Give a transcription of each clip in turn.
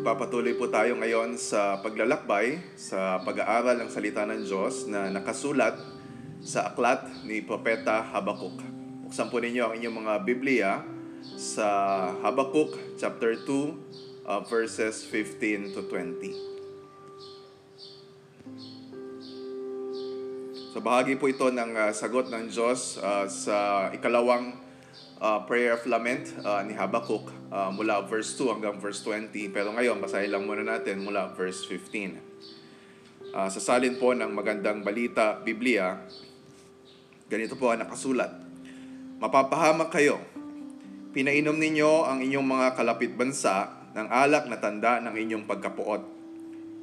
Magpapatuloy po tayo ngayon sa paglalakbay sa pag-aaral ng salita ng Diyos na nakasulat sa aklat ni Propeta Habakuk. Buksan po ninyo ang inyong mga Biblia sa Habakuk chapter 2 uh, verses 15 to 20. So bahagi po ito ng uh, sagot ng Diyos uh, sa ikalawang uh, prayer of lament uh, ni Habakuk uh, mula verse 2 hanggang verse 20. Pero ngayon, basahin lang muna natin mula verse 15. Uh, sa salin po ng magandang balita, Biblia, ganito po ang nakasulat. Mapapahamak kayo. Pinainom ninyo ang inyong mga kalapit bansa ng alak na tanda ng inyong pagkapuot.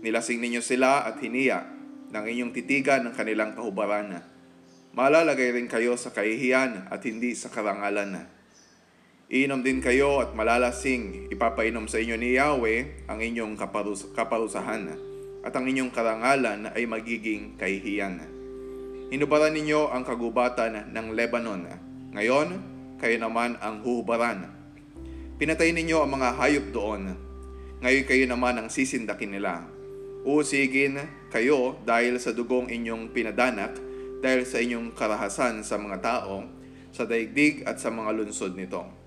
Nilasing ninyo sila at hiniya ng inyong titigan ng kanilang kahubaran. Malalagay rin kayo sa kahihiyan at hindi sa karangalan. Iinom din kayo at malalasing, ipapainom sa inyo ni Yahweh ang inyong kaparus- kaparusahan at ang inyong karangalan ay magiging kahihiyan. Hinubaran ninyo ang kagubatan ng Lebanon. Ngayon, kayo naman ang huhubaran. Pinatay ninyo ang mga hayop doon. Ngayon kayo naman ang sisindakin nila. Uusigin kayo dahil sa dugong inyong pinadanak, dahil sa inyong karahasan sa mga tao, sa daigdig at sa mga lunsod nito.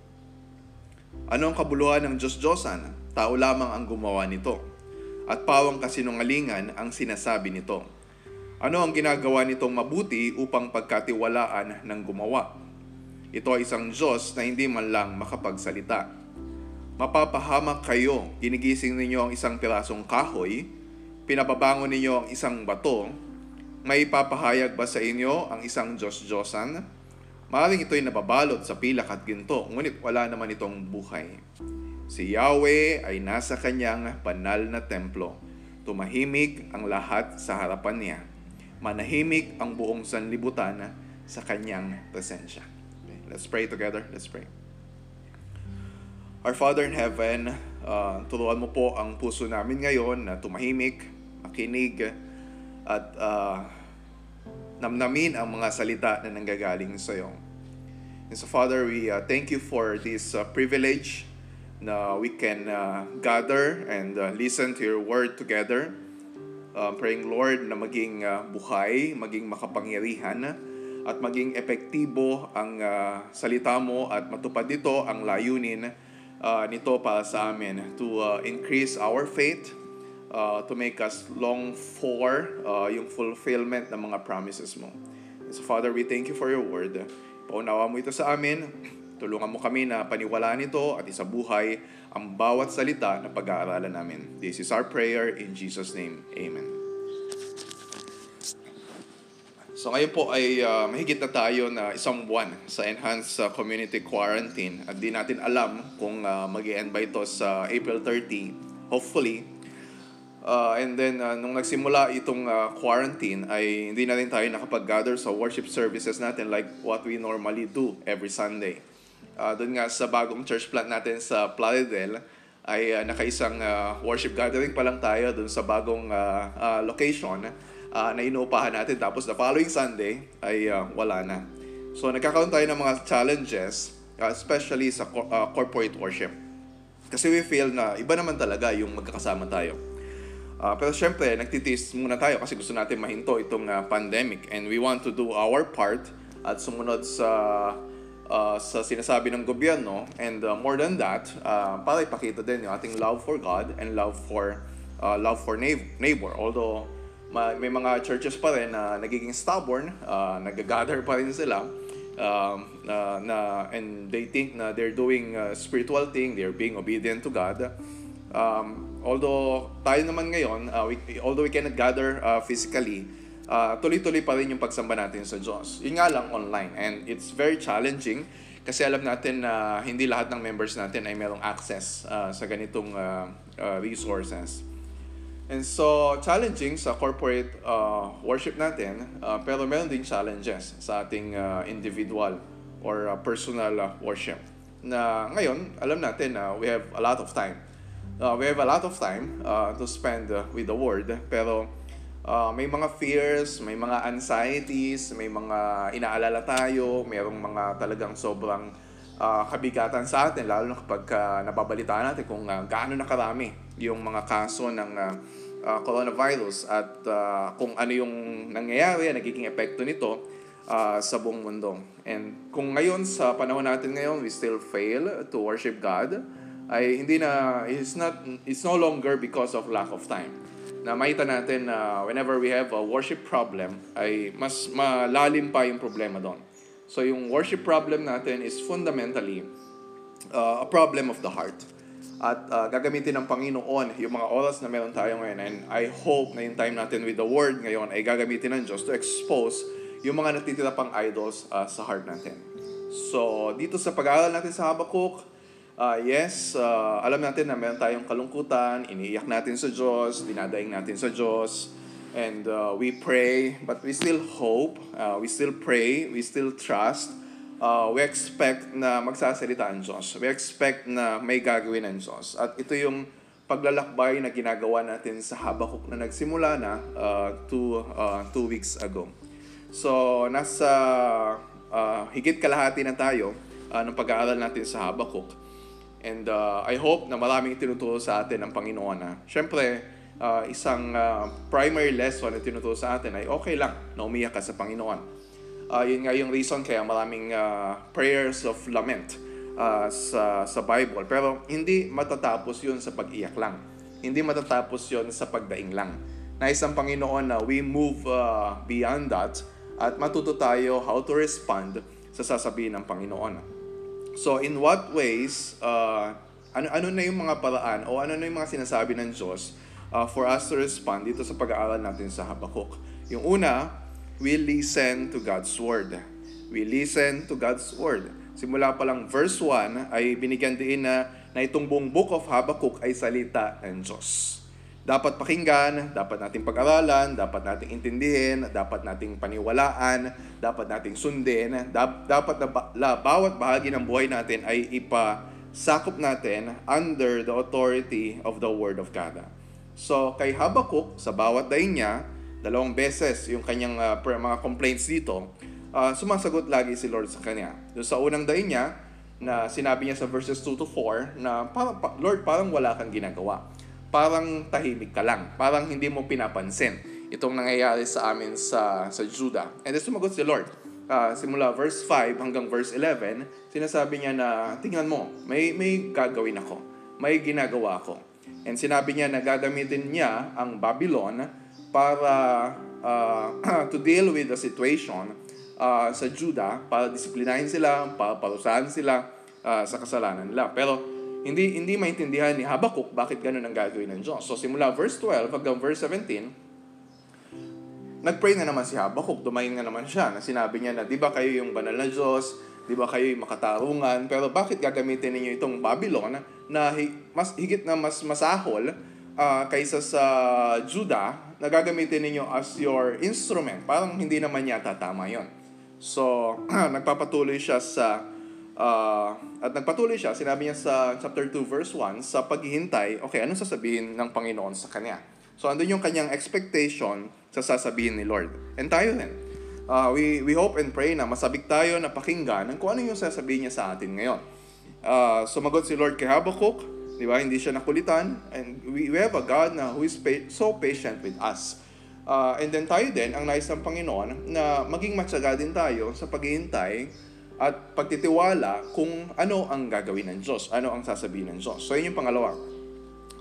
Ano ang kabuluhan ng Diyos-Diyosan? Tao lamang ang gumawa nito. At pawang kasinungalingan ang sinasabi nito. Ano ang ginagawa nitong mabuti upang pagkatiwalaan ng gumawa? Ito ay isang Diyos na hindi man lang makapagsalita. Mapapahamak kayo, ginigising ninyo ang isang pirasong kahoy, pinapabangon ninyo ang isang bato, may papahayag ba sa inyo ang isang Diyos-Diyosan? Maring ito'y nababalot sa pilak at ginto, ngunit wala naman itong buhay. Si Yahweh ay nasa kanyang banal na templo. Tumahimik ang lahat sa harapan niya. Manahimik ang buong sanlibutan sa kanyang presensya. Let's pray together. Let's pray. Our Father in Heaven, uh, turuan mo po ang puso namin ngayon na tumahimik, makinig, at uh, namnamin ang mga salita na nanggagaling sa iyo. And so Father, we uh, thank you for this uh, privilege na we can uh, gather and uh, listen to your word together. Uh, praying Lord na maging uh, buhay, maging makapangyarihan, at maging epektibo ang uh, salita mo at matupad dito ang layunin uh, nito para sa amin to uh, increase our faith, uh, to make us long for uh, yung fulfillment ng mga promises mo. And so Father, we thank you for your word. Paunawa mo ito sa amin. Tulungan mo kami na paniwalaan ito at isabuhay ang bawat salita na pag-aaralan namin. This is our prayer in Jesus' name. Amen. So ngayon po ay uh, mahigit na tayo na isang buwan sa enhanced uh, community quarantine at di natin alam kung uh, mag end ba ito sa April 30, hopefully. Uh, and then uh, nung nagsimula itong uh, quarantine ay hindi na rin tayo nakapag-gather sa worship services natin like what we normally do every Sunday. Uh, doon nga sa bagong church plant natin sa Plaridel ay uh, nakaisang uh, worship gathering pa lang tayo doon sa bagong uh, uh, location uh, na inuupahan natin. Tapos the following Sunday ay uh, wala na. So nagkakaroon tayo ng mga challenges, uh, especially sa uh, corporate worship. Kasi we feel na iba naman talaga yung magkakasama tayo. Uh, pero syempre, nagtitiis muna tayo kasi gusto natin mahinto itong uh, pandemic and we want to do our part at sumunod sa uh, sa sinasabi ng gobyerno and uh, more than that, uh, para ipakita din yung ating love for God and love for uh, love for neighbor. Although may mga churches pa rin na nagiging stubborn, uh, nag-gather pa rin sila. Um, uh, na and they think na they're doing a spiritual thing, they're being obedient to God. Um, although tayo naman ngayon, uh, we, although we cannot gather uh, physically, uh, tuloy-tuloy pa rin yung pagsamba natin sa Diyos. Yun nga lang online and it's very challenging kasi alam natin na hindi lahat ng members natin ay merong access uh, sa ganitong uh, uh, resources. And so, challenging sa corporate uh, worship natin, uh, pero meron ding challenges sa ating uh, individual or uh, personal uh, worship. Na ngayon, alam natin na uh, we have a lot of time. Uh, we have a lot of time uh, to spend uh, with the Word, pero uh, may mga fears, may mga anxieties, may mga inaalala tayo, mayroong mga talagang sobrang uh, kabigatan sa atin, lalo na kapag uh, nababalitaan natin kung uh, gaano na karami yung mga kaso ng uh, uh, coronavirus at uh, kung ano yung nangyayari, nagiging epekto nito uh, sa buong mundo. And kung ngayon, sa panahon natin ngayon, we still fail to worship God, ay hindi na, it's, not, it's no longer because of lack of time. Na makita natin na uh, whenever we have a worship problem, ay mas malalim pa yung problema doon. So yung worship problem natin is fundamentally uh, a problem of the heart. At uh, gagamitin ng Panginoon yung mga oras na meron tayo ngayon. And I hope na yung time natin with the Word ngayon ay gagamitin ng Diyos to expose yung mga natitira pang idols uh, sa heart natin. So, dito sa pag-aaral natin sa Habakkuk, uh, yes, uh, alam natin na meron tayong kalungkutan, iniiyak natin sa Diyos, dinadaing natin sa Diyos, and uh, we pray, but we still hope, uh, we still pray, we still trust, uh, we expect na magsasalita ang Diyos. We expect na may gagawin ang Diyos. At ito yung paglalakbay na ginagawa natin sa Habakuk na nagsimula na uh, two, uh, two weeks ago. So, nasa uh, higit kalahati na tayo uh, ng pag-aaral natin sa Habakuk. And uh, I hope na maraming tinuturo sa atin ng Panginoon na, syempre, uh, isang uh, primary lesson na tinuturo sa atin ay okay lang na umiyak ka sa Panginoon. Uh, yun nga yung reason kaya maraming uh, prayers of lament uh, sa, sa Bible. Pero hindi matatapos yun sa pag-iyak lang. Hindi matatapos yun sa pagdaing lang. Na isang Panginoon na we move uh, beyond that at matuto tayo how to respond sa sasabihin ng Panginoon. So in what ways, uh, ano, ano na yung mga paraan o ano na yung mga sinasabi ng Diyos uh, for us to respond dito sa pag-aaral natin sa Habakkuk. Yung una, we listen to God's Word. We listen to God's Word. Simula pa lang verse 1 ay binigyan din na, na itong buong book of Habakkuk ay salita ng Diyos. Dapat pakinggan, dapat nating pag-aralan, dapat nating intindihin, dapat nating paniwalaan, dapat nating sundin, dapat na ba- bawat bahagi ng buhay natin ay ipasakop natin under the authority of the Word of God. So, kay Habakuk, sa bawat daing niya, dalawang beses yung kanyang uh, mga complaints dito, uh, sumasagot lagi si Lord sa kanya. Doon sa unang daing niya, na sinabi niya sa verses 2 to 4, na Lord, parang wala kang ginagawa. Parang tahimik ka lang. Parang hindi mo pinapansin itong nangyayari sa amin sa, sa Judah. And then sumagot si Lord. Uh, simula verse 5 hanggang verse 11, sinasabi niya na, tingnan mo, may, may gagawin ako. May ginagawa ako. And sinabi niya na gagamitin niya ang Babylon para uh, to deal with the situation uh, sa Judah, para disiplinahin sila, para parusahan sila uh, sa kasalanan nila. Pero hindi hindi maintindihan ni Habakuk bakit ganun ang gagawin ng Diyos. So simula verse 12 hanggang verse 17, nagpray na naman si Habakuk, dumayin nga naman siya na sinabi niya na, di ba kayo yung banal na Diyos, di ba kayo yung makatarungan, pero bakit gagamitin ninyo itong Babylon na mas higit na mas masahol uh, kaysa sa Judah na gagamitin ninyo as your instrument. Parang hindi naman yata tama yon. So, nagpapatuloy siya sa uh, at nagpatuloy siya, sinabi niya sa chapter 2 verse 1 sa paghihintay, okay, anong sasabihin ng Panginoon sa kanya? So, andun yung kanyang expectation sa sasabihin ni Lord. And tayo din. Uh, we, we hope and pray na masabik tayo na pakinggan kung ano yung sasabihin niya sa atin ngayon uh, sumagot si Lord kay Habakkuk, di ba? Hindi siya nakulitan. And we, we have a God na who is pa- so patient with us. Uh, and then tayo din, ang nais ng Panginoon, na maging matyaga din tayo sa paghihintay at pagtitiwala kung ano ang gagawin ng Diyos, ano ang sasabihin ng Diyos. So, yun yung pangalawa.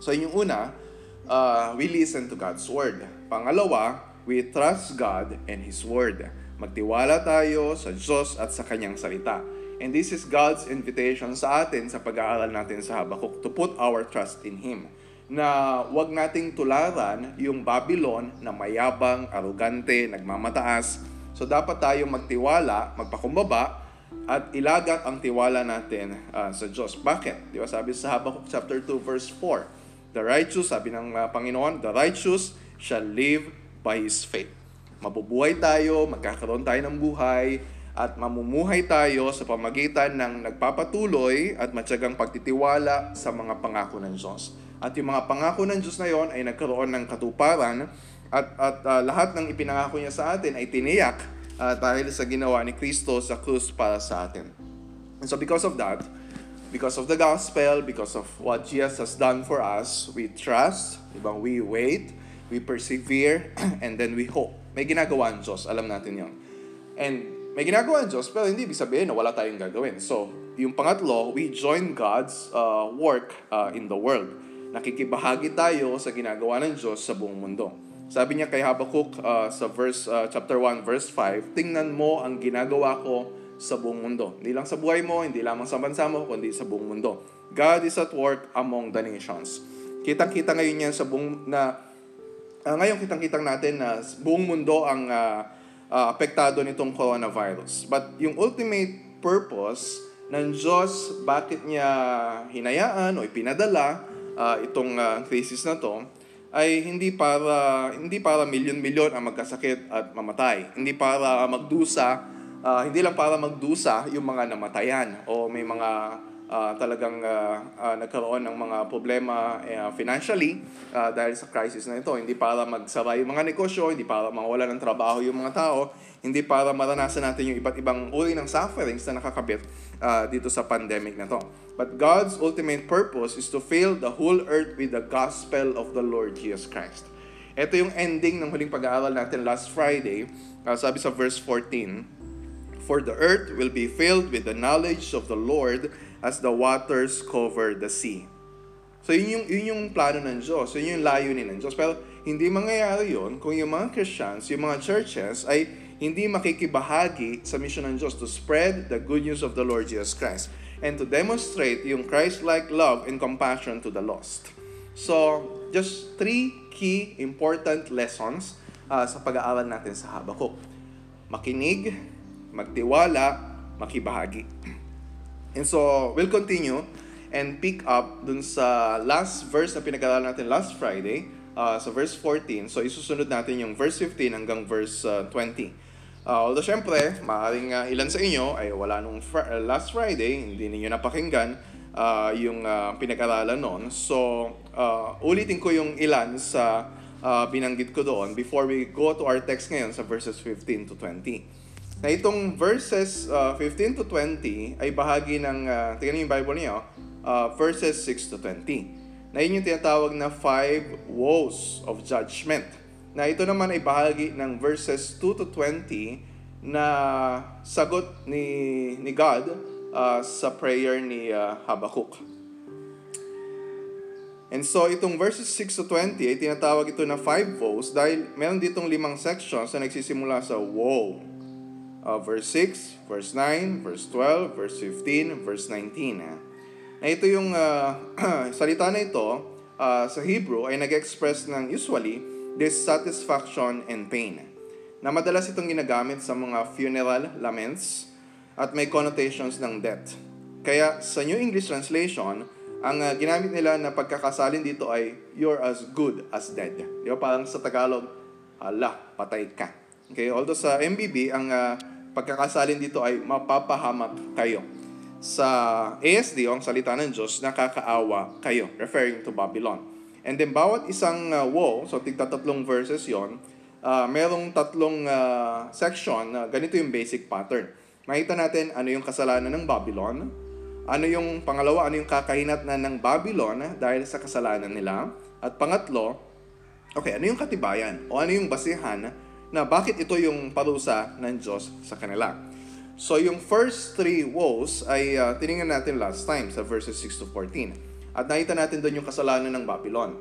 So, yun yung una, uh, we listen to God's Word. Pangalawa, we trust God and His Word. Magtiwala tayo sa Diyos at sa Kanyang salita. And this is God's invitation sa atin sa pag-aaral natin sa Habakuk to put our trust in Him. Na wag nating tularan yung Babylon na mayabang, arugante, nagmamataas. So dapat tayo magtiwala, magpakumbaba, at ilagat ang tiwala natin uh, sa Diyos. Bakit? Di ba sabi sa Habakkuk chapter 2 verse 4, The righteous, sabi ng uh, Panginoon, the righteous shall live by his faith. Mabubuhay tayo, magkakaroon tayo ng buhay, at mamumuhay tayo sa pamagitan ng nagpapatuloy at matyagang pagtitiwala sa mga pangako ng Diyos. At yung mga pangako ng Diyos na yon ay nagkaroon ng katuparan at, at uh, lahat ng ipinangako niya sa atin ay tiniyak uh, dahil sa ginawa ni Kristo sa krus para sa atin. And so because of that, because of the gospel, because of what Jesus has done for us, we trust, diba? we wait, we persevere, and then we hope. May ginagawa ang Diyos, alam natin yon. And may ginagawa ang Diyos, pero hindi ibig sabihin na wala tayong gagawin. So, yung pangatlo, we join God's uh, work uh, in the world. Nakikibahagi tayo sa ginagawa ng Diyos sa buong mundo. Sabi niya kay Habakkuk uh, sa verse uh, chapter 1 verse 5, tingnan mo ang ginagawa ko sa buong mundo. Hindi lang sa buhay mo, hindi lamang sa bansa mo, kundi sa buong mundo. God is at work among the nations. Kitang-kita ngayon yan sa buong na uh, ngayon kitang-kitang natin na buong mundo ang uh, uh, apektado nitong coronavirus. But yung ultimate purpose ng Diyos, bakit niya hinayaan o ipinadala uh, itong uh, crisis na to, ay hindi para hindi para milyon-milyon ang magkasakit at mamatay. Hindi para magdusa uh, hindi lang para magdusa yung mga namatayan o may mga uh, talagang uh, uh, nagkaroon ng mga problema uh, financially uh, dahil sa crisis na ito. Hindi para magsara yung mga negosyo, hindi para mawala ng trabaho yung mga tao, hindi para maranasan natin yung iba't ibang uri ng sufferings na nakakabit uh, dito sa pandemic na to. But God's ultimate purpose is to fill the whole earth with the gospel of the Lord Jesus Christ. Ito yung ending ng huling pag-aaral natin last Friday. Uh, sabi sa verse 14, For the earth will be filled with the knowledge of the Lord as the waters cover the sea. So yun yung, yun yung plano ng Diyos, yun yung layunin ng Diyos. Pero hindi mangyayari yun kung yung mga Christians, yung mga churches ay hindi makikibahagi sa mission ng Diyos to spread the good news of the Lord Jesus Christ and to demonstrate yung Christ-like love and compassion to the lost. So, just three key important lessons uh, sa pag-aaral natin sa Habakkuk. Makinig, magtiwala, makibahagi. And so, we'll continue and pick up dun sa last verse na pinag-aralan natin last Friday, uh, sa verse 14. So, isusunod natin yung verse 15 hanggang verse uh, 20. Uh, although, syempre, maaaring uh, ilan sa inyo ay wala nung fr- uh, last Friday, hindi ninyo napakinggan uh, yung uh, pinag-aralan noon. So, uh, ulitin ko yung ilan sa uh, binanggit ko doon before we go to our text ngayon sa verses 15 to 20 na itong verses uh, 15 to 20 ay bahagi ng, uh, tingnan yung Bible niyo, uh, verses 6 to 20. Na yun yung tinatawag na five woes of judgment. Na ito naman ay bahagi ng verses 2 to 20 na sagot ni, ni God uh, sa prayer ni uh, Habakkuk. And so, itong verses 6 to 20 ay tinatawag ito na five woes dahil meron ditong limang sections na nagsisimula sa woe uh, verse 6, verse 9, verse 12, verse 15, verse 19. Ha? Na ito yung uh, salita na ito uh, sa Hebrew ay nag-express ng usually dissatisfaction and pain. Na madalas itong ginagamit sa mga funeral laments at may connotations ng death. Kaya sa New English Translation, ang uh, ginamit nila na pagkakasalin dito ay you're as good as dead. Di ba? Parang sa Tagalog, ala, patay ka. Okay, although sa MBB, ang uh, pagkakasalin dito ay mapapahamak kayo. Sa ASD, o ang salita ng Diyos, nakakaawa kayo, referring to Babylon. And then, bawat isang uh, woe, so tigta tatlong verses yon uh, merong tatlong uh, section na uh, ganito yung basic pattern. Makita natin ano yung kasalanan ng Babylon, ano yung pangalawa, ano yung kakahinat na ng Babylon dahil sa kasalanan nila, at pangatlo, okay, ano yung katibayan o ano yung basihan na bakit ito yung parusa ng Diyos sa kanila. So yung first three woes ay uh, tiningnan natin last time sa verses 6 to 14. At nakita natin doon yung kasalanan ng Babylon,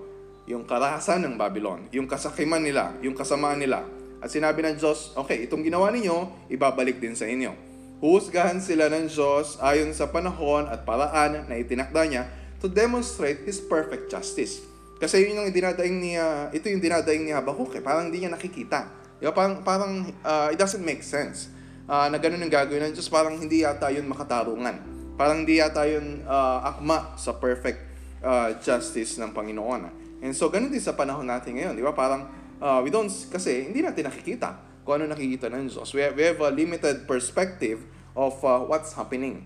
yung karahasan ng Babylon, yung kasakiman nila, yung kasamaan nila. At sinabi ng Diyos, okay, itong ginawa ninyo, ibabalik din sa inyo. Huhusgahan sila ng Diyos ayon sa panahon at paraan na itinakda niya to demonstrate His perfect justice. Kasi yun yung dinadaing ni, ito yung dinadaing ni Habakkuk, eh. parang hindi niya nakikita Diba? Parang, parang uh, it doesn't make sense uh, na ganun ang gagawin ng Diyos. Parang hindi yata yun makatarungan. Parang hindi yata yun uh, akma sa perfect uh, justice ng Panginoon. And so, ganun din sa panahon natin ngayon. Di ba? Parang uh, we don't, kasi hindi natin nakikita kung ano nakikita ng Diyos. We have, we have a limited perspective of uh, what's happening.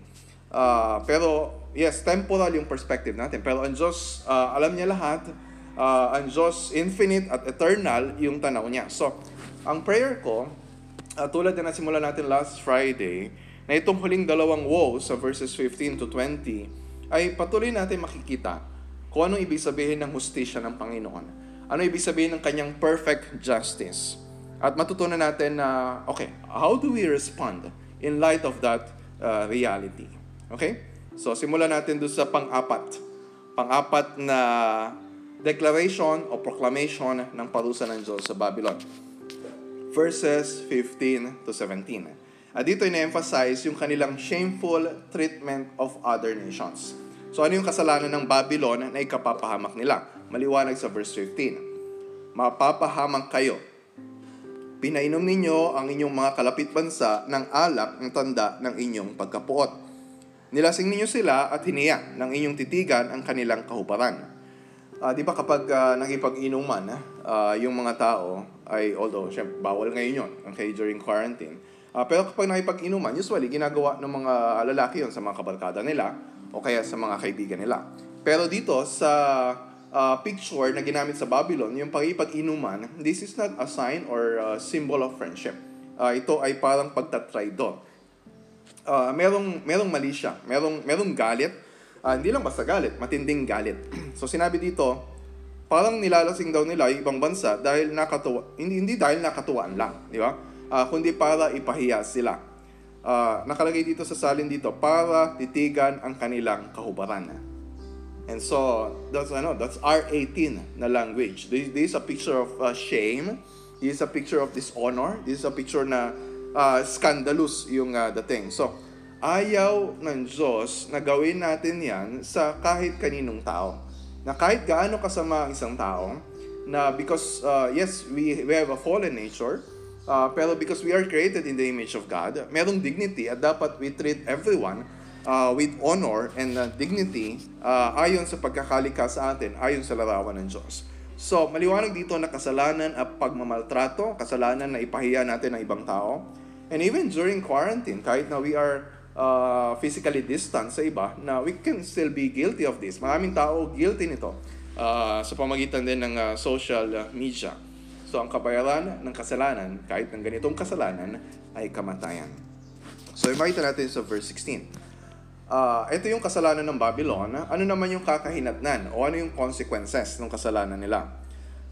Uh, pero, yes, temporal yung perspective natin. Pero ang Diyos, uh, alam niya lahat. Uh, ang Diyos, infinite at eternal yung tanaw niya. So, ang prayer ko, uh, tulad na nasimula natin last Friday, na itong huling dalawang woe sa verses 15 to 20 ay patuloy natin makikita kung ano ibig sabihin ng hustisya ng Panginoon. Ano ibig sabihin ng kanyang perfect justice. At matutunan natin na, okay, how do we respond in light of that uh, reality? Okay? So, simulan natin doon sa pang-apat. Pang-apat na declaration o proclamation ng parusa ng Diyos sa Babylon. Verses 15 to 17. At dito ina-emphasize yung kanilang shameful treatment of other nations. So ano yung kasalanan ng Babylon na ikapapahamak nila? Maliwanag sa verse 15. Mapapahamak kayo. Pinainom ninyo ang inyong mga kalapit bansa ng alak ng tanda ng inyong pagkapuot. Nilasing ninyo sila at hiniyak ng inyong titigan ang kanilang kahuparan. Uh, di ba kapag uh, nakipag-inuman, uh, yung mga tao ay, although syempre, bawal ngayon yun, okay, during quarantine. Uh, pero kapag nakipag-inuman, usually ginagawa ng mga lalaki yon sa mga kabarkada nila o kaya sa mga kaibigan nila. Pero dito sa uh, picture na ginamit sa Babylon, yung pagipag-inuman, this is not a sign or a symbol of friendship. Uh, ito ay parang pagtatraidor. Uh, merong, merong mali siya, merong, merong galit, Uh, hindi lang basta galit, matinding galit. so sinabi dito, parang nilalasing daw nila yung ibang bansa dahil nakatuwa, hindi, hindi dahil nakatuwaan lang, di ba? Uh, kundi para ipahiya sila. Uh, nakalagay dito sa salin dito, para titigan ang kanilang kahubaran. And so, that's, ano, that's R18 na language. This, this is a picture of uh, shame. This is a picture of dishonor. This is a picture na uh, scandalous yung uh, dating. So, ayaw ng Diyos na gawin natin yan sa kahit kaninong tao. Na kahit gaano kasama ang isang tao, na because, uh, yes, we, we have a fallen nature, uh, pero because we are created in the image of God, merong dignity at dapat we treat everyone uh, with honor and uh, dignity uh, ayon sa pagkakalika sa atin, ayon sa larawan ng Diyos. So, maliwanag dito na kasalanan at pagmamaltrato, kasalanan na ipahiya natin ng ibang tao. And even during quarantine, kahit na we are uh, physically distant sa iba na we can still be guilty of this. Maraming tao guilty nito uh, sa pamagitan din ng uh, social media. So ang kabayaran ng kasalanan, kahit ng ganitong kasalanan, ay kamatayan. So invite natin sa verse 16. Uh, ito yung kasalanan ng Babylon. Ano naman yung kakahinatnan o ano yung consequences ng kasalanan nila?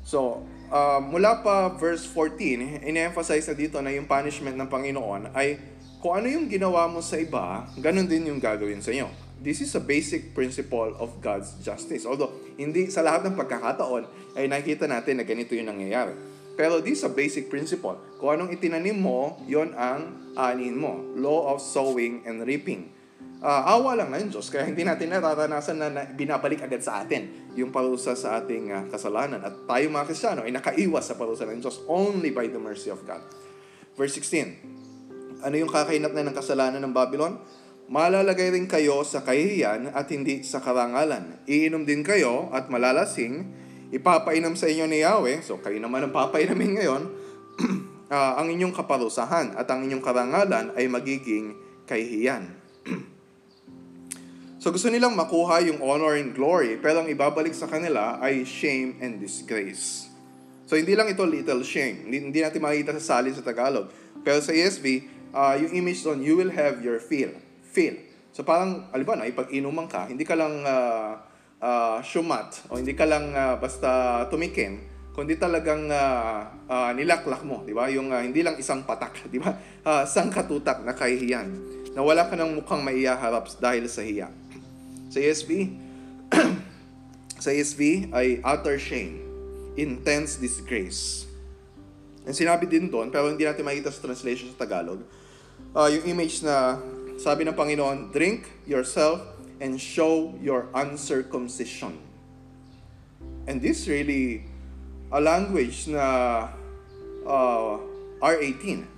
So, uh, mula pa verse 14, in-emphasize na dito na yung punishment ng Panginoon ay kung ano yung ginawa mo sa iba, ganun din yung gagawin sa inyo. This is a basic principle of God's justice. Although, hindi sa lahat ng pagkakataon ay nakita natin na ganito yung nangyayari. Pero this is a basic principle. Kung anong itinanim mo, yon ang anin mo. Law of sowing and reaping. Uh, awa lang ng Diyos, kaya hindi natin nararanasan na, na binabalik agad sa atin yung parusa sa ating uh, kasalanan. At tayo mga Kristyano ay nakaiwas sa parusa ng Diyos only by the mercy of God. Verse 16, ano yung kakainat na ng kasalanan ng Babylon? Malalagay rin kayo sa kahihiyan at hindi sa karangalan. Iinom din kayo at malalasing. Ipapainom sa inyo ni Yahweh, so kayo naman ang papainamin ngayon, uh, ang inyong kaparusahan at ang inyong karangalan ay magiging kahihiyan. so gusto nilang makuha yung honor and glory, pero ang ibabalik sa kanila ay shame and disgrace. So hindi lang ito little shame. Hindi, hindi natin makikita sa salin sa Tagalog. Pero sa ESV, uh, yung image doon, you will have your feel. Feel. So parang, aliba na, ipag-inuman ka, hindi ka lang uh, uh, shumat o hindi ka lang uh, basta tumikim, kundi talagang uh, uh, nilaklak mo, di ba? Yung uh, hindi lang isang patak, di ba? Uh, sangkatutak na kahihiyan. Na wala ka ng mukhang maiyaharap dahil sa hiya. Sa ESV, sa ESV ay utter shame, intense disgrace. And sinabi din doon, pero hindi natin makita sa translation sa Tagalog, uh, yung image na sabi ng Panginoon, drink yourself and show your uncircumcision. And this really a language na uh, R18.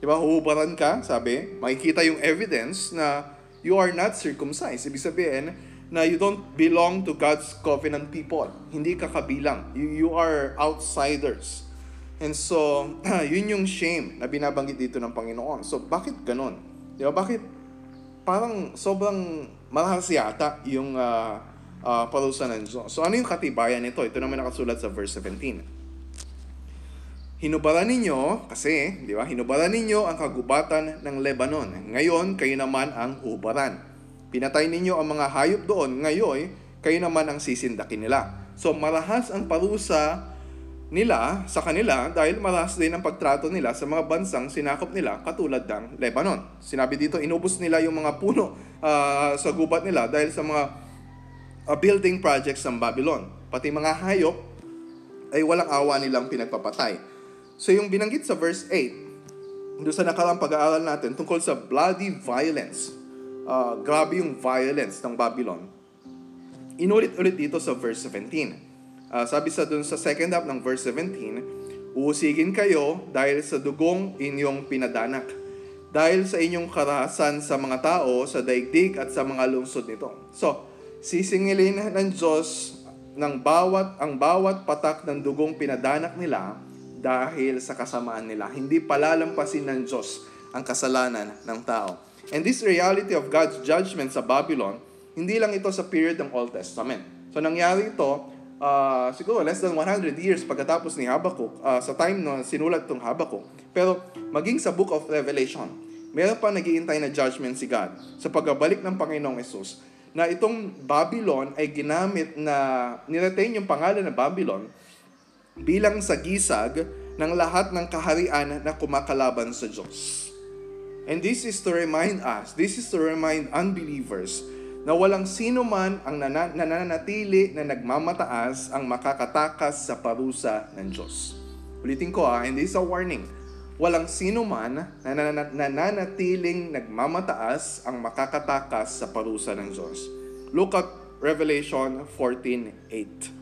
Diba? Huhubaran ka, sabi, makikita yung evidence na you are not circumcised. Ibig sabihin na you don't belong to God's covenant people. Hindi ka kabilang. You, you are outsiders. And so, yun yung shame na binabanggit dito ng Panginoon. So, bakit ganun? Di ba? Bakit parang sobrang malahas yata yung uh, uh, ah, parusa ng Diyos. So, ano yung katibayan nito? Ito naman nakasulat sa verse 17. Hinubaran ninyo, kasi, di ba, hinubaran ninyo ang kagubatan ng Lebanon. Ngayon, kayo naman ang ubaran. Pinatay ninyo ang mga hayop doon. Ngayon, kayo naman ang sisindakin nila. So, marahas ang parusa nila sa kanila dahil marahas din ang pagtrato nila sa mga bansang sinakop nila katulad ng Lebanon. Sinabi dito, inubos nila yung mga puno uh, sa gubat nila dahil sa mga uh, building projects ng Babylon. Pati mga hayop ay walang awa nilang pinagpapatay. So yung binanggit sa verse 8, doon sa nakarang pag-aaral natin tungkol sa bloody violence, uh, grabe yung violence ng Babylon, inulit-ulit dito sa verse 17. Uh, sabi sa doon sa second half ng verse 17, Uusigin kayo dahil sa dugong inyong pinadanak, dahil sa inyong karahasan sa mga tao, sa daigdig at sa mga lungsod nito. So, sisingilin ng Diyos ng bawat ang bawat patak ng dugong pinadanak nila dahil sa kasamaan nila. Hindi palalampasin ng Diyos ang kasalanan ng tao. And this reality of God's judgment sa Babylon, hindi lang ito sa period ng Old Testament. So nangyari ito, uh, siguro less than 100 years pagkatapos ni Habakkuk, uh, sa time no sinulat itong Habakkuk. Pero maging sa Book of Revelation, meron pa nagiintay na judgment si God sa pagbabalik ng Panginoong Yesus na itong Babylon ay ginamit na niretain yung pangalan na Babylon bilang sagisag ng lahat ng kaharian na kumakalaban sa Diyos. And this is to remind us, this is to remind unbelievers na walang sino man ang nananatili na nagmamataas ang makakatakas sa parusa ng Diyos. Ulitin ko ha, hindi sa warning. Walang sino man na nananatiling nagmamataas ang makakatakas sa parusa ng Diyos. Look at Revelation 14.8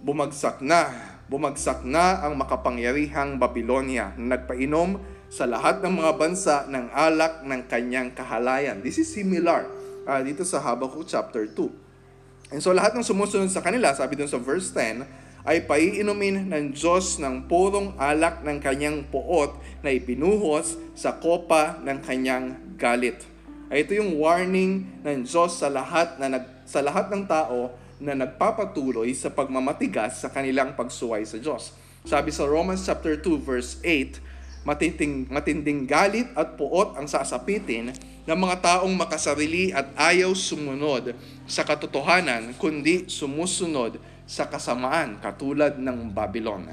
bumagsak na, bumagsak na ang makapangyarihang Babylonia na nagpainom sa lahat ng mga bansa ng alak ng kanyang kahalayan. This is similar uh, dito sa Habakkuk chapter 2. And so lahat ng sumusunod sa kanila, sabi dun sa verse 10, ay paiinumin ng Diyos ng purong alak ng kanyang puot na ipinuhos sa kopa ng kanyang galit. Ay ito yung warning ng Diyos sa lahat na nag, sa lahat ng tao na nagpapatuloy sa pagmamatigas sa kanilang pagsuway sa Diyos. Sabi sa Romans chapter 2 verse 8, matinding, matinding galit at puot ang sasapitin ng mga taong makasarili at ayaw sumunod sa katotohanan, kundi sumusunod sa kasamaan katulad ng Babylon.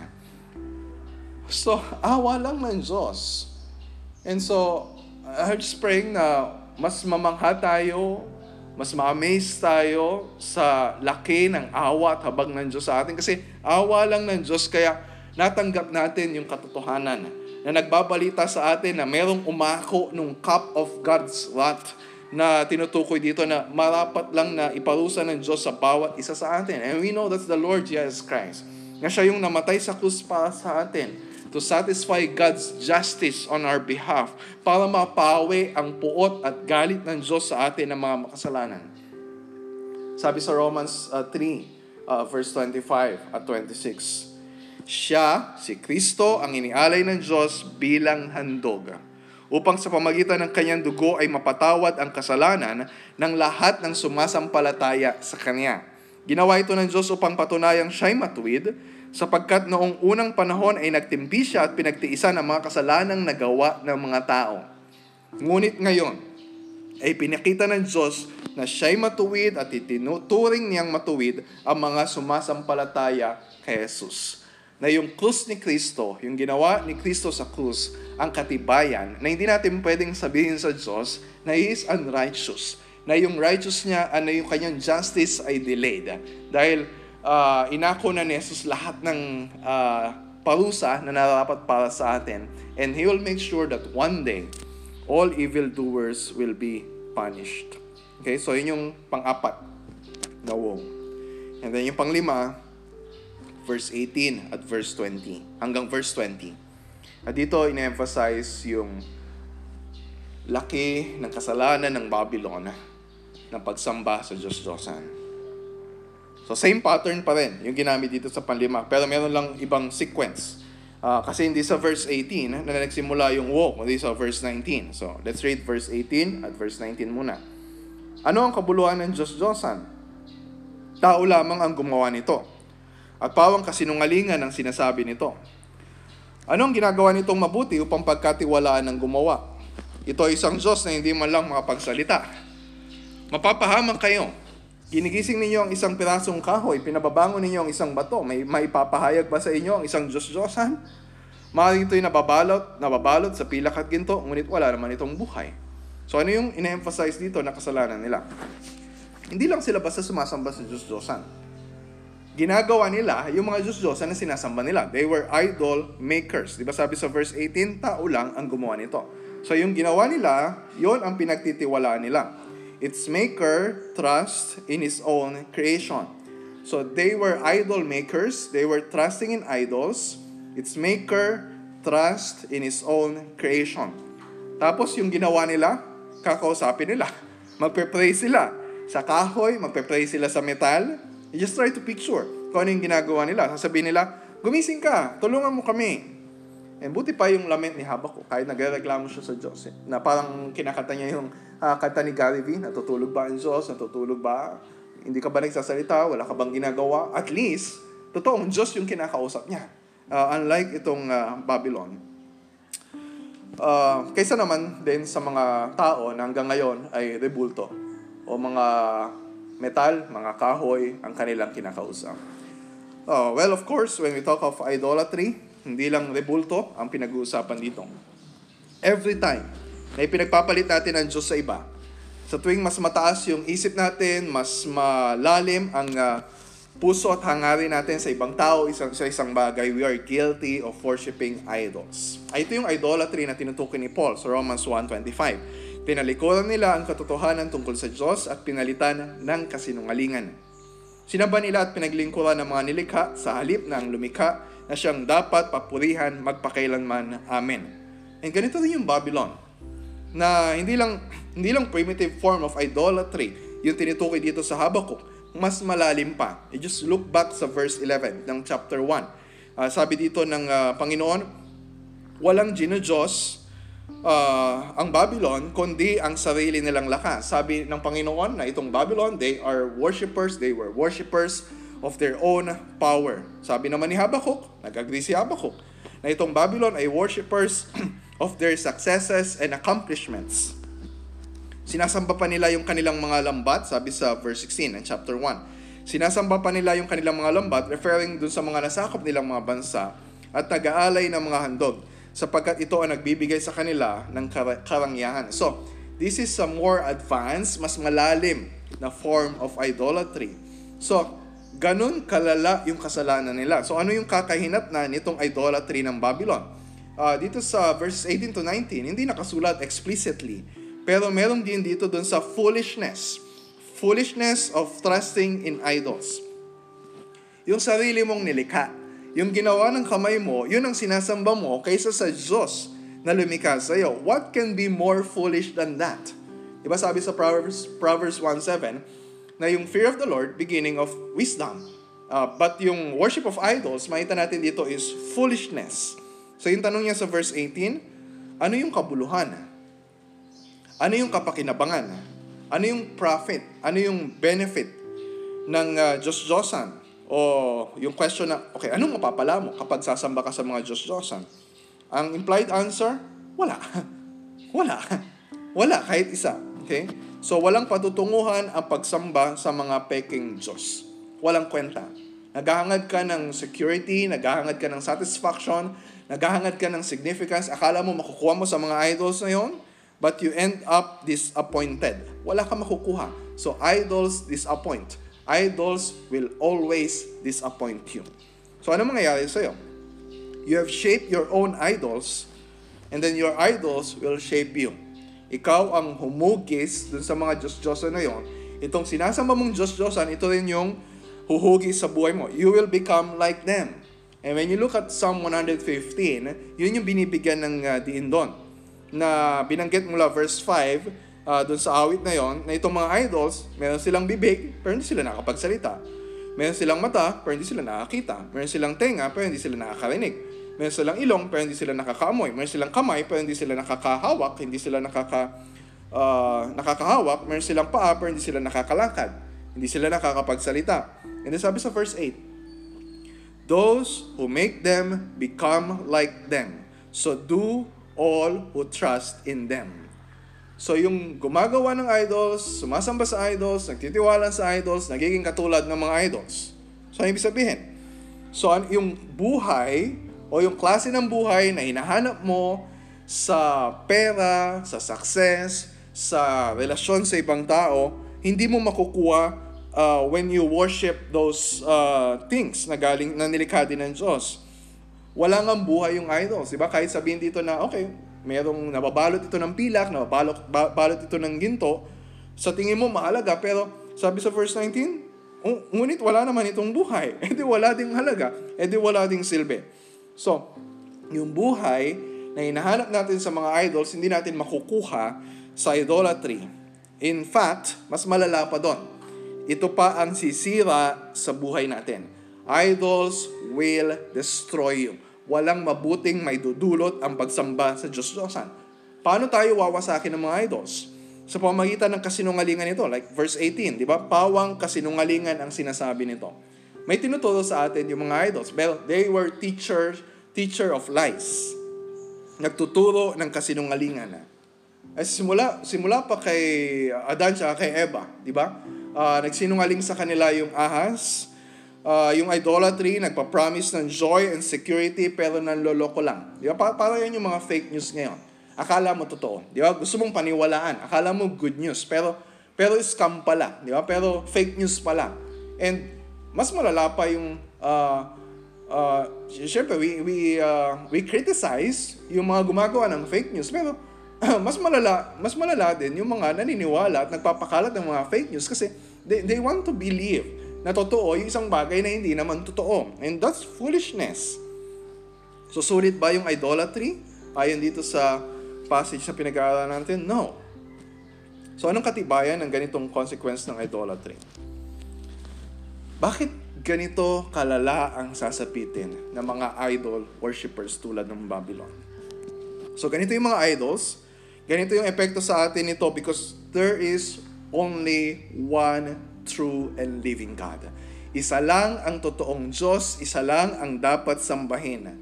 So, awa lang ng Diyos. And so, I'm just praying na mas mamangha tayo mas ma-amaze tayo sa laki ng awa at habag ng Diyos sa atin. Kasi awa lang ng Diyos, kaya natanggap natin yung katotohanan na nagbabalita sa atin na merong umako nung cup of God's wrath na tinutukoy dito na marapat lang na iparusa ng Diyos sa bawat isa sa atin. And we know that's the Lord Jesus Christ. Na siya yung namatay sa krus para sa atin to satisfy God's justice on our behalf para mapawi ang puot at galit ng Diyos sa atin ng mga makasalanan. Sabi sa Romans uh, 3, uh, verse 25 at 26, Siya, si Kristo, ang inialay ng Diyos bilang handog upang sa pamagitan ng kanyang dugo ay mapatawad ang kasalanan ng lahat ng sumasampalataya sa Kanya. Ginawa ito ng Diyos upang patunayang siya'y matuwid sapagkat noong unang panahon ay nagtimpi siya at pinagtiisan ang mga kasalanang nagawa ng mga tao. Ngunit ngayon, ay pinakita ng Diyos na siya'y matuwid at itinuturing niyang matuwid ang mga sumasampalataya kay Jesus. Na yung krus ni Kristo, yung ginawa ni Kristo sa krus, ang katibayan na hindi natin pwedeng sabihin sa Diyos na He is unrighteous. Na yung righteous niya, ano yung kanyang justice ay delayed. Dahil uh, inako na ni Jesus lahat ng uh, parusa na nararapat para sa atin. And He will make sure that one day, all evildoers will be punished. Okay, so yun yung pang-apat na woe. And then yung pang-lima, verse 18 at verse 20. Hanggang verse 20. At dito, ina-emphasize yung laki ng kasalanan ng Babylon ng pagsamba sa Diyos-Diyosan. So same pattern pa rin yung ginamit dito sa panlima. Pero meron lang ibang sequence. Uh, kasi hindi sa verse 18 na nagsimula yung walk, kundi sa verse 19. So let's read verse 18 at verse 19 muna. Ano ang kabuluhan ng Diyos-Diyosan? Tao lamang ang gumawa nito. At pawang kasinungalingan ang sinasabi nito. Ano ang ginagawa nitong mabuti upang pagkatiwalaan ng gumawa? Ito ay isang Diyos na hindi man lang makapagsalita. Mapapahamak kayo. Ginigising ninyo ang isang pirasong kahoy, pinababangon ninyo ang isang bato. May maipapahayag ba sa inyo ang isang Diyos-Diyosan? Maaari ito'y nababalot, nababalot sa pilak at ginto, ngunit wala naman itong buhay. So ano yung ina-emphasize dito na kasalanan nila? Hindi lang sila basta sumasamba sa Diyos-Diyosan. Ginagawa nila yung mga Diyos-Diyosan na sinasamba nila. They were idol makers. Di ba sabi sa verse 18, tao lang ang gumawa nito. So yung ginawa nila, yon ang pinagtitiwalaan nila. Its maker trust in his own creation. So they were idol makers. They were trusting in idols its maker, trust in his own creation. Tapos yung ginawa nila, kakausapin nila. Magpe-pray sila sa kahoy, magpe-pray sila sa metal. You just try to picture kung ano yung ginagawa nila. Sasabihin nila, gumising ka, tulungan mo kami. And buti pa yung lament ni Habakuk, kahit nagreklamo siya sa Diyos. Eh, na parang kinakanta niya yung uh, kanta ni Gary Vee, natutulog ba ang Diyos, natutulog ba? Hindi ka ba nagsasalita, wala ka bang ginagawa? At least, totoong Diyos yung kinakausap niya. Uh, unlike itong uh, Babylon. Uh, kaysa naman din sa mga tao na hanggang ngayon ay rebulto o mga metal, mga kahoy ang kanilang kinakausap. Uh, well, of course, when we talk of idolatry, hindi lang rebulto ang pinag-uusapan dito. Every time na ipinagpapalit natin ang Diyos sa iba, sa tuwing mas mataas yung isip natin, mas malalim ang uh, puso at hangarin natin sa ibang tao, isang, sa isang bagay, we are guilty of worshiping idols. Ay, ito yung idolatry na tinutukoy ni Paul sa Romans 1.25. Pinalikuran nila ang katotohanan tungkol sa Diyos at pinalitan ng kasinungalingan. Sinaba nila at pinaglingkuran ng mga nilikha sa halip ng lumikha na siyang dapat papurihan magpakailanman. Amen. And ganito rin yung Babylon na hindi lang hindi lang primitive form of idolatry yung tinutukoy dito sa Habakkuk mas malalim pa. You just look back sa verse 11 ng chapter 1. Uh, ah, sabi dito ng uh, Panginoon, walang ginodiyos uh, ang Babylon, kundi ang sarili nilang lakas. Sabi ng Panginoon na itong Babylon, they are worshipers, they were worshipers of their own power. Sabi naman ni Habakkuk, nag-agree si Habakkuk, na itong Babylon ay worshipers of their successes and accomplishments. Sinasamba pa nila yung kanilang mga lambat, sabi sa verse 16 ng chapter 1. Sinasamba pa nila yung kanilang mga lambat, referring dun sa mga nasakop nilang mga bansa at nag-aalay ng mga handog sapagkat ito ang nagbibigay sa kanila ng kar- karangyahan. So, this is a more advanced, mas malalim na form of idolatry. So, ganun kalala yung kasalanan nila. So, ano yung kakahinat na nitong idolatry ng Babylon? Uh, dito sa verses 18 to 19, hindi nakasulat explicitly pero meron din dito dun sa foolishness. Foolishness of trusting in idols. Yung sarili mong nilikha. Yung ginawa ng kamay mo, yun ang sinasamba mo kaysa sa Diyos na lumikha sa iyo. What can be more foolish than that? Diba sabi sa Proverbs, Proverbs 1.7 na yung fear of the Lord, beginning of wisdom. Uh, but yung worship of idols, makita natin dito is foolishness. So yung tanong niya sa verse 18, ano yung kabuluhan? Ano yung kapakinabangan? Ano yung profit? Ano yung benefit ng uh, Diyos-Diyosan? O yung question na, okay, anong mapapala mo kapag sasamba ka sa mga Diyos-Diyosan? Ang implied answer, wala. wala. Wala, kahit isa. Okay? So, walang patutunguhan ang pagsamba sa mga peking Diyos. Walang kwenta. Naghahangad ka ng security, naghahangad ka ng satisfaction, naghahangad ka ng significance. Akala mo makukuha mo sa mga idols na yon? but you end up disappointed. Wala ka makukuha. So idols disappoint. Idols will always disappoint you. So ano mangyayari sa'yo? You have shaped your own idols and then your idols will shape you. Ikaw ang humugis dun sa mga Diyos-Diyosan na yon. Itong sinasamba mong Diyos-Diyosan, ito rin yung huhugis sa buhay mo. You will become like them. And when you look at Psalm 115, yun yung binibigyan ng uh, diin doon na binanggit mula verse 5 uh, dun sa awit na yon na itong mga idols, meron silang bibig pero hindi sila nakapagsalita. Meron silang mata pero hindi sila nakakita. Meron silang tenga pero hindi sila nakakarinig. Meron silang ilong pero hindi sila nakakaamoy. Meron silang kamay pero hindi sila nakakahawak, hindi sila nakaka uh, nakakahawak. Meron silang paa pero hindi sila nakakalakad. Hindi sila nakakapagsalita. And then sabi sa verse 8, those who make them become like them. So do all who trust in them. So yung gumagawa ng idols, sumasamba sa idols, nagtitiwala sa idols, nagiging katulad ng mga idols. So ano ibig sabihin? So yung buhay o yung klase ng buhay na hinahanap mo sa pera, sa success, sa relasyon sa ibang tao, hindi mo makukuha uh, when you worship those uh, things na galing na nilikha din ng Diyos. Wala nga buhay yung idols, di ba? Kahit sabihin dito na, okay, merong nababalot ito ng pilak, nababalot balot ito ng ginto, sa tingin mo mahalaga, pero sabi sa verse 19, ngunit wala naman itong buhay. E di wala ding halaga. E di wala ding silbi. So, yung buhay na hinahanap natin sa mga idols, hindi natin makukuha sa idolatry. In fact, mas malala pa doon. Ito pa ang sisira sa buhay natin. Idols will destroy you walang mabuting may dudulot ang pagsamba sa Diyos-Diyosan. Paano tayo wawasakin ng mga idols? Sa pamagitan ng kasinungalingan ito, like verse 18, di ba? Pawang kasinungalingan ang sinasabi nito. May tinuturo sa atin yung mga idols. Well, they were teacher, teacher of lies. Nagtuturo ng kasinungalingan. Ay simula, simula pa kay Adan at kay Eva, di ba? Uh, nagsinungaling sa kanila yung ahas, uh, yung idolatry, nagpa-promise ng joy and security pero nanloloko lang. Di ba? Para yan yung mga fake news ngayon. Akala mo totoo. Di ba? Gusto mong paniwalaan. Akala mo good news. Pero, pero scam pala. Di ba? Pero fake news pala. And mas malala pa yung uh, uh, syempre we we uh, we criticize yung mga gumagawa ng fake news pero mas malala mas malala din yung mga naniniwala at nagpapakalat ng mga fake news kasi they, they want to believe na totoo yung isang bagay na hindi naman totoo. And that's foolishness. So, sulit ba yung idolatry? Ayon dito sa passage na pinag-aaralan natin? No. So, anong katibayan ng ganitong consequence ng idolatry? Bakit ganito kalala ang sasapitin ng mga idol worshippers tulad ng Babylon? So, ganito yung mga idols. Ganito yung epekto sa atin nito because there is only one true and living God. Isa lang ang totoong Diyos, isa lang ang dapat sambahin.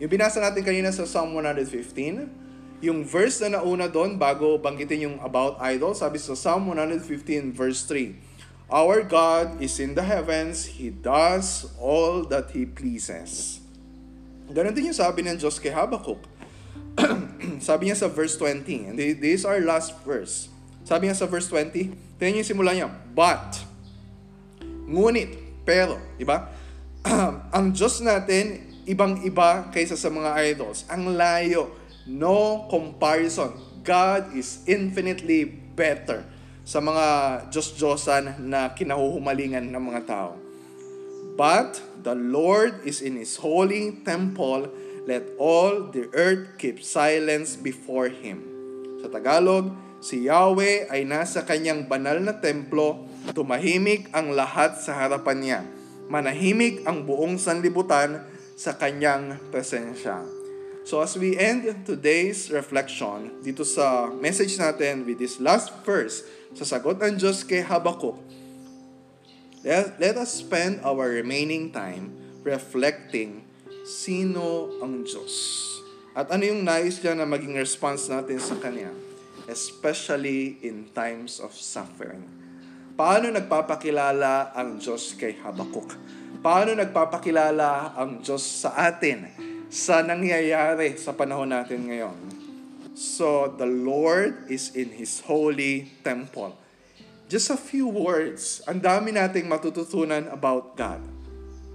Yung binasa natin kanina sa Psalm 115, yung verse na nauna doon bago banggitin yung about idol, sabi sa Psalm 115 verse 3, Our God is in the heavens, He does all that He pleases. Ganon din yung sabi ng Diyos kay Habakkuk. sabi niya sa verse 20, and this is our last verse. Sabi niya sa verse 20, tingnan niyo yung simula niya, But, Ngunit, pero, di ba? ang Diyos natin, ibang-iba kaysa sa mga idols. Ang layo. No comparison. God is infinitely better sa mga Diyos-Diyosan na kinahuhumalingan ng mga tao. But the Lord is in His holy temple. Let all the earth keep silence before Him. Sa Tagalog, si Yahweh ay nasa kanyang banal na templo Tumahimik ang lahat sa harapan niya. Manahimik ang buong sanlibutan sa kanyang presensya. So as we end today's reflection dito sa message natin with this last verse sa sagot ng Diyos kay Habakkuk, let, let us spend our remaining time reflecting sino ang Diyos. At ano yung nais niya na maging response natin sa Kanya, especially in times of suffering. Paano nagpapakilala ang Diyos kay Habakuk? Paano nagpapakilala ang Diyos sa atin sa nangyayari sa panahon natin ngayon? So, the Lord is in His holy temple. Just a few words, ang dami nating matututunan about God.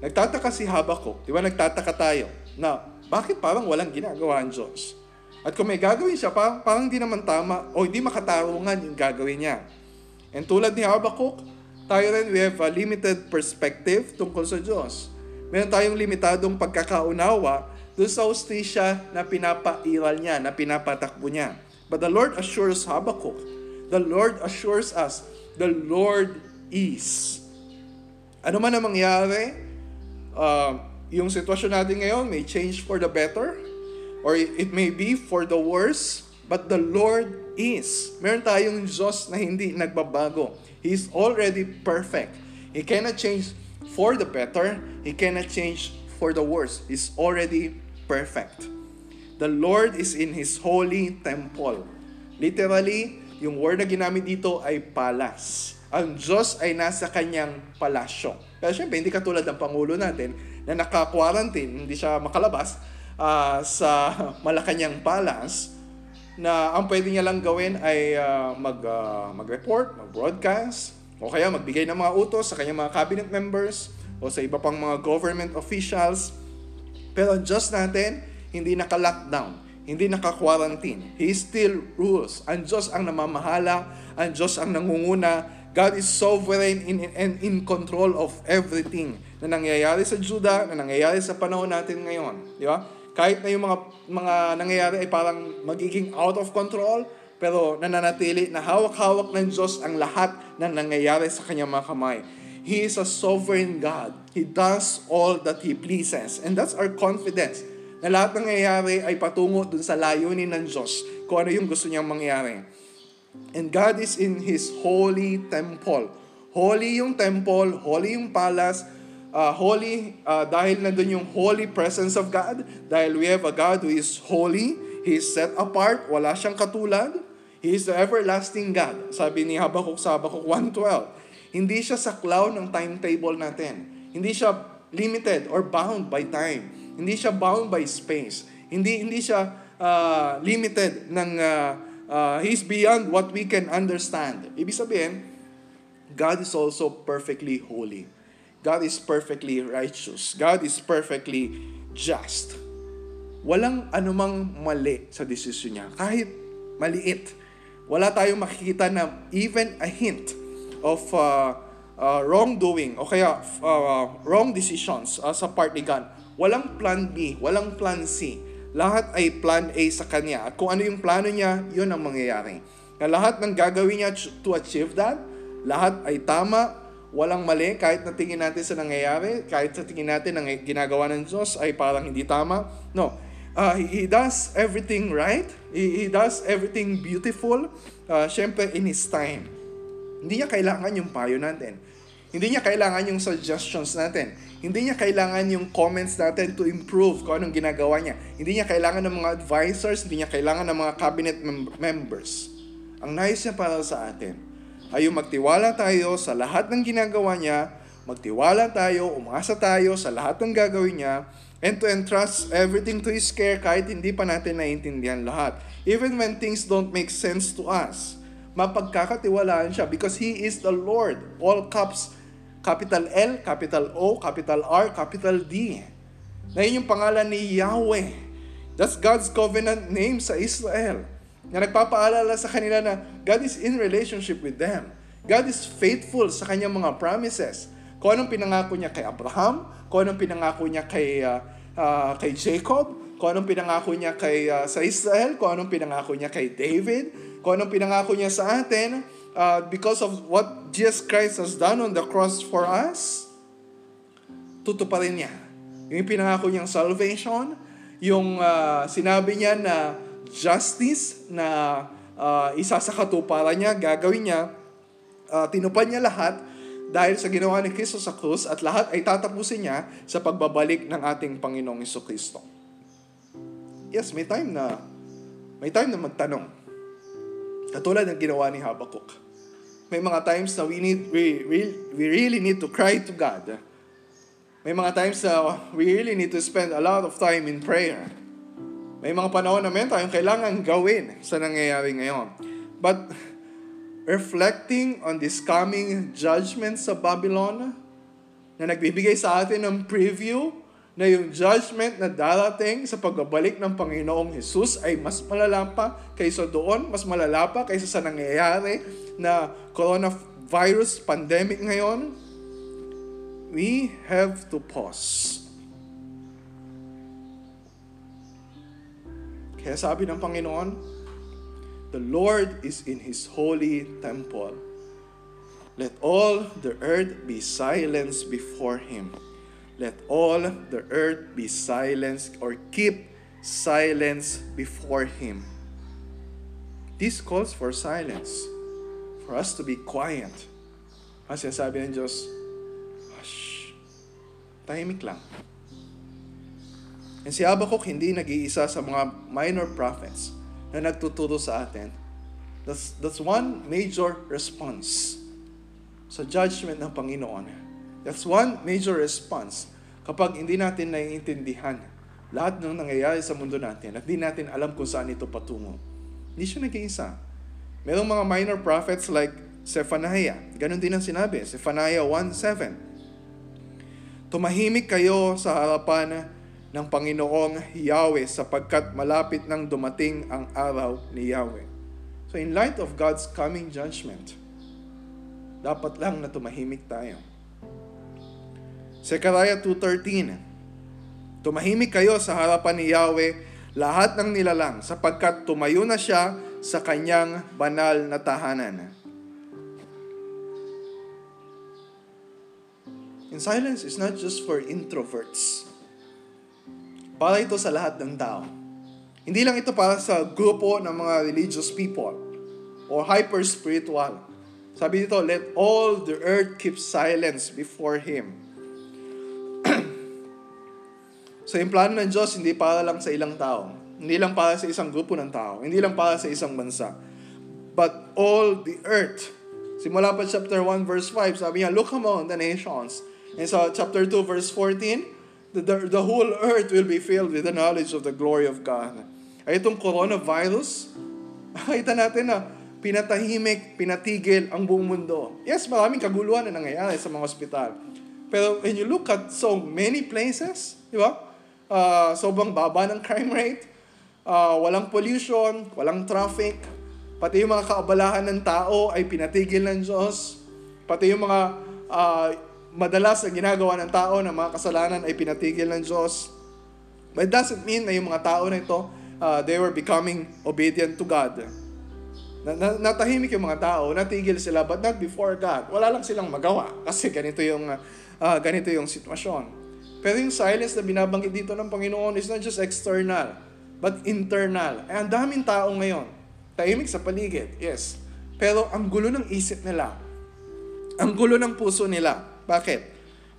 Nagtataka si Habakuk, di ba nagtataka tayo, na bakit parang walang ginagawa ang Diyos? At kung may gagawin siya, parang, parang di naman tama o hindi makatarungan yung gagawin niya. And tulad ni Habakkuk, tayo rin we have a limited perspective tungkol sa Diyos. Meron tayong limitadong pagkakaunawa doon sa hostisya na pinapairal niya, na pinapatakbo niya. But the Lord assures Habakkuk, the Lord assures us, the Lord is. Ano man ang mangyari, uh, yung sitwasyon natin ngayon may change for the better, or it may be for the worse, but the Lord is. Meron tayong Diyos na hindi nagbabago. He is already perfect. He cannot change for the better. He cannot change for the worst is already perfect. The Lord is in His holy temple. Literally, yung word na ginamit dito ay palace. Ang Diyos ay nasa kanyang palasyo. Pero syempre, hindi katulad ng Pangulo natin na naka-quarantine, hindi siya makalabas uh, sa Malacanang Palace na ang pwede niya lang gawin ay uh, mag, uh, mag-report, mag-broadcast, o kaya magbigay ng mga utos sa kanyang mga cabinet members o sa iba pang mga government officials. Pero Diyos natin, hindi naka-lockdown, hindi naka-quarantine. He still rules. Ang Diyos ang namamahala, ang Diyos ang nangunguna. God is sovereign in, in, in control of everything na nangyayari sa Juda, na nangyayari sa panahon natin ngayon. Di ba? Kahit na yung mga, mga nangyayari ay parang magiging out of control, pero nananatili na hawak-hawak ng Diyos ang lahat ng nangyayari sa kanyang mga kamay. He is a sovereign God. He does all that He pleases. And that's our confidence na lahat ng nangyayari ay patungo dun sa layunin ng Diyos kung ano yung gusto niyang mangyari. And God is in His holy temple. Holy yung temple, holy yung palace, uh, holy uh, dahil nandun yung holy presence of God, dahil we have a God who is holy, He is set apart, wala siyang katulad, He is the everlasting God. Sabi ni Habakkuk sa Habakkuk 1.12, hindi siya sa cloud ng timetable natin. Hindi siya limited or bound by time. Hindi siya bound by space. Hindi hindi siya uh, limited ng uh, uh, he's beyond what we can understand. Ibig sabihin, God is also perfectly holy. God is perfectly righteous. God is perfectly just. Walang anumang mali sa desisyon niya. Kahit maliit. Wala tayong makikita na even a hint of uh, uh, wrongdoing o kaya uh, wrong decisions uh, sa part ni God. Walang plan B, walang plan C. Lahat ay plan A sa kanya. At kung ano yung plano niya, yun ang mangyayari. Na lahat ng gagawin niya to achieve that, lahat ay tama, walang mali kahit na tingin natin sa nangyayari, kahit sa tingin natin ang ginagawa ng Diyos ay parang hindi tama. No. Uh, he, does everything right. He, he does everything beautiful. Uh, Siyempre, in His time. Hindi niya kailangan yung payo natin. Hindi niya kailangan yung suggestions natin. Hindi niya kailangan yung comments natin to improve kung anong ginagawa niya. Hindi niya kailangan ng mga advisors, hindi niya kailangan ng mga cabinet mem- members. Ang nais niya para sa atin ay magtiwala tayo sa lahat ng ginagawa niya, magtiwala tayo, umasa tayo sa lahat ng gagawin niya, and to entrust everything to His care kahit hindi pa natin naiintindihan lahat. Even when things don't make sense to us, mapagkakatiwalaan siya because He is the Lord. All caps, capital L, capital O, capital R, capital D. Na yun yung pangalan ni Yahweh. That's God's covenant name sa Israel na nagpapaalala sa kanila na God is in relationship with them. God is faithful sa kanyang mga promises. Kung anong pinangako niya kay Abraham, kung anong pinangako niya kay, uh, uh, kay Jacob, kung anong pinangako niya kay, uh, sa Israel, kung anong pinangako niya kay David, kung anong pinangako niya sa atin, uh, because of what Jesus Christ has done on the cross for us, tutuparin niya. Yung pinangako niyang salvation, yung uh, sinabi niya na justice na uh, isa sa niya, gagawin niya, uh, tinupad niya lahat dahil sa ginawa ni Kristo sa krus at lahat ay tatapusin niya sa pagbabalik ng ating Panginoong Iso Kristo. Yes, may time na may time na magtanong. Katulad ng ginawa ni Habakkuk. May mga times na we need we, we, we really need to cry to God. May mga times na we really need to spend a lot of time in prayer. May mga panahon naman tayong kailangan gawin sa nangyayari ngayon. But reflecting on this coming judgment sa Babylon na nagbibigay sa atin ng preview na yung judgment na darating sa pagbabalik ng Panginoong Jesus ay mas malala pa kaysa doon, mas malala pa kaysa sa nangyayari na coronavirus pandemic ngayon, we have to pause Kaya sabi ng Panginoon, The Lord is in His holy temple. Let all the earth be silenced before Him. Let all the earth be silenced or keep silence before Him. This calls for silence. For us to be quiet. Ang sinasabi ng Diyos, Hush. Tahimik lang. And si Habakkuk hindi nag-iisa sa mga minor prophets na nagtuturo sa atin. That's, that's one major response sa judgment ng Panginoon. That's one major response kapag hindi natin naiintindihan lahat ng nangyayari sa mundo natin at hindi natin alam kung saan ito patungo. Hindi siya nag-iisa. Merong mga minor prophets like Zephaniah. Ganon din ang sinabi. Zephaniah 1.7 Tumahimik kayo sa harapan ng Panginoong Yahweh sapagkat malapit nang dumating ang araw ni Yahweh. So in light of God's coming judgment, dapat lang na tumahimik tayo. Zechariah 2.13 Tumahimik kayo sa harapan ni Yahweh lahat ng nilalang sapagkat tumayo na siya sa kanyang banal na tahanan. And silence is not just for introverts. Para ito sa lahat ng tao. Hindi lang ito para sa grupo ng mga religious people or hyper-spiritual. Sabi dito, let all the earth keep silence before Him. so yung plano ng Diyos, hindi para lang sa ilang tao. Hindi lang para sa isang grupo ng tao. Hindi lang para sa isang bansa. But all the earth. Simula pa chapter 1 verse 5, sabi niya, look among the nations. And so chapter 2 verse 14, the, the, whole earth will be filled with the knowledge of the glory of God. Ay itong coronavirus, kita natin na pinatahimik, pinatigil ang buong mundo. Yes, maraming kaguluhan na nangyayari sa mga ospital. Pero when you look at so many places, di ba? Uh, sobrang baba ng crime rate, uh, walang pollution, walang traffic, pati yung mga kaabalahan ng tao ay pinatigil ng Diyos, pati yung mga uh, madalas ang ginagawa ng tao na mga kasalanan ay pinatigil ng Diyos. But it doesn't mean na yung mga tao na ito, uh, they were becoming obedient to God. Na, na, natahimik yung mga tao, natigil sila, but not before God. Wala lang silang magawa kasi ganito yung, uh, ganito yung sitwasyon. Pero yung silence na binabanggit dito ng Panginoon is not just external, but internal. Eh, ang daming tao ngayon. Tahimik sa paligid, yes. Pero ang gulo ng isip nila, ang gulo ng puso nila, bakit?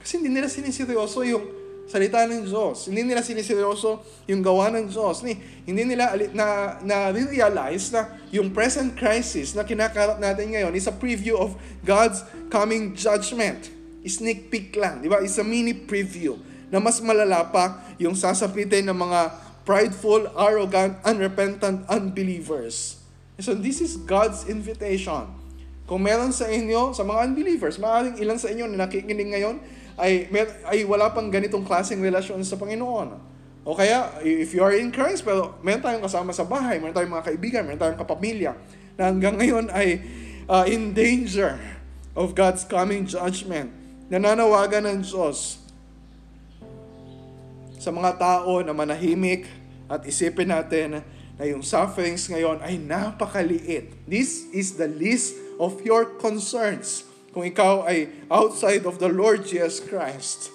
Kasi hindi nila siniseryoso yung salita ng Diyos. Hindi nila siniseryoso yung gawa ng Diyos. Hindi nila na, na realize na yung present crisis na kinakarap natin ngayon is a preview of God's coming judgment. Sneak peek lang, di ba? It's a mini preview na mas malala pa yung sasapitin ng mga prideful, arrogant, unrepentant unbelievers. So this is God's invitation kung meron sa inyo, sa mga unbelievers, maaaring ilan sa inyo na nakikinig ngayon ay, may, ay wala pang ganitong klaseng relasyon sa Panginoon. O kaya, if you are in Christ, pero meron tayong kasama sa bahay, meron tayong mga kaibigan, meron tayong kapamilya, na hanggang ngayon ay uh, in danger of God's coming judgment. Nananawagan ng Diyos sa mga tao na manahimik at isipin natin na yung sufferings ngayon ay napakaliit. This is the least of your concerns kung ikaw ay outside of the Lord Jesus Christ.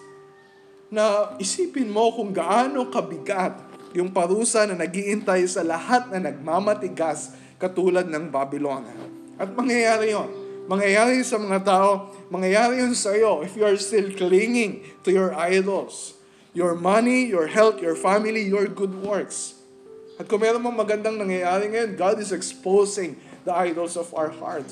Na isipin mo kung gaano kabigat yung parusa na nagiintay sa lahat na nagmamatigas katulad ng Babylon. At mangyayari yon. Mangyayari sa mga tao, mangyayari yun sa iyo if you are still clinging to your idols. Your money, your health, your family, your good works. At kung meron mong magandang nangyayari ngayon, God is exposing the idols of our heart.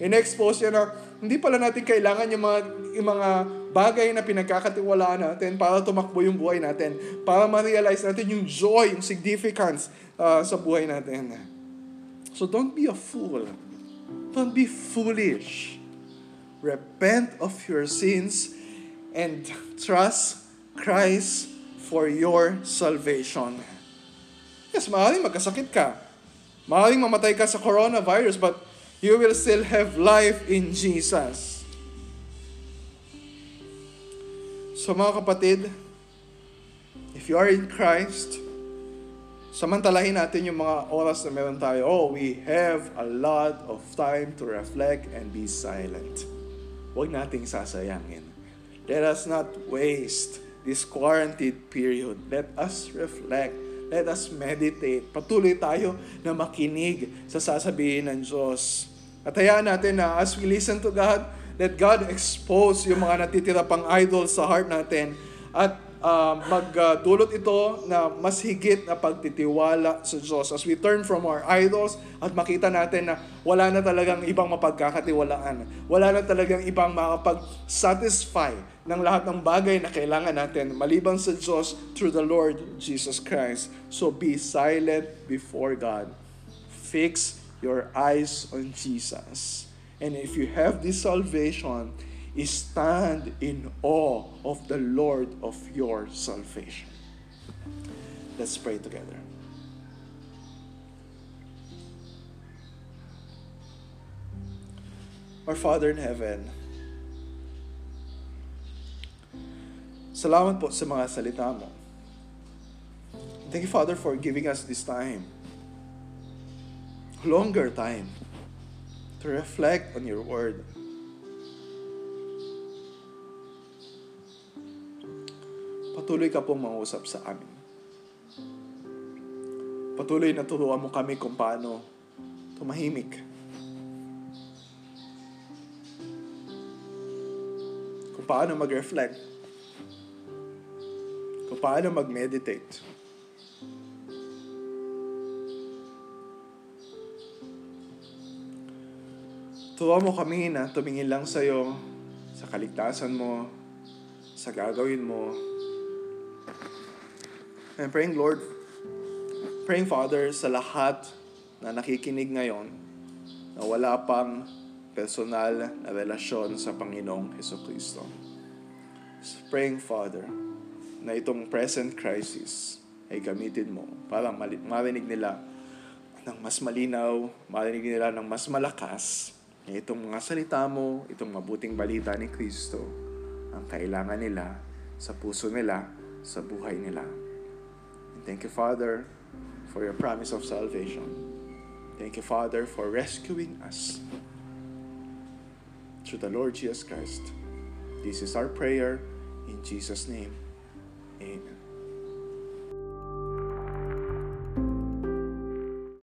In-expose yan na hindi pala natin kailangan yung mga, yung mga bagay na pinagkakatiwalaan natin para tumakbo yung buhay natin. Para ma-realize natin yung joy, yung significance uh, sa buhay natin. So don't be a fool. Don't be foolish. Repent of your sins and trust Christ for your salvation. Yes, maaaring magkasakit ka. Maaaring mamatay ka sa coronavirus, but you will still have life in Jesus. So mga kapatid, if you are in Christ, samantalahin natin yung mga oras na meron tayo. Oh, we have a lot of time to reflect and be silent. Huwag nating sasayangin. Let us not waste this quarantine period. Let us reflect Let us meditate. Patuloy tayo na makinig sa sasabihin ng Diyos. At hayaan natin na as we listen to God, let God expose yung mga natitira pang idols sa heart natin. At uh, magdulot ito na mas higit na pagtitiwala sa Diyos as we turn from our idols at makita natin na wala na talagang ibang mapagkakatiwalaan. Wala na talagang ibang makapag-satisfy ng lahat ng bagay na kailangan natin maliban sa Diyos through the Lord Jesus Christ. So be silent before God. Fix your eyes on Jesus. And if you have this salvation, stand in awe of the Lord of your salvation. Let's pray together. Our Father in heaven, salamat po sa mga salita mo. Thank you, Father, for giving us this time, longer time, to reflect on your word. Patuloy ka pong mangusap sa amin. Patuloy na turuan mo kami kung paano tumahimik. Kung paano mag-reflect. Kung paano mag-meditate. Turuan mo kami na tumingin lang sa'yo, sa kaligtasan mo, sa gagawin mo, I'm praying, Lord, praying, Father, sa lahat na nakikinig ngayon na wala pang personal na relasyon sa Panginoong Heso Kristo. Praying, Father, na itong present crisis ay gamitin mo para marinig nila ng mas malinaw, marinig nila ng mas malakas itong mga salita mo, itong mabuting balita ni Kristo, ang kailangan nila sa puso nila, sa buhay nila. Thank you, Father, for your promise of salvation. Thank you, Father, for rescuing us through the Lord Jesus Christ. This is our prayer in Jesus' name. Amen.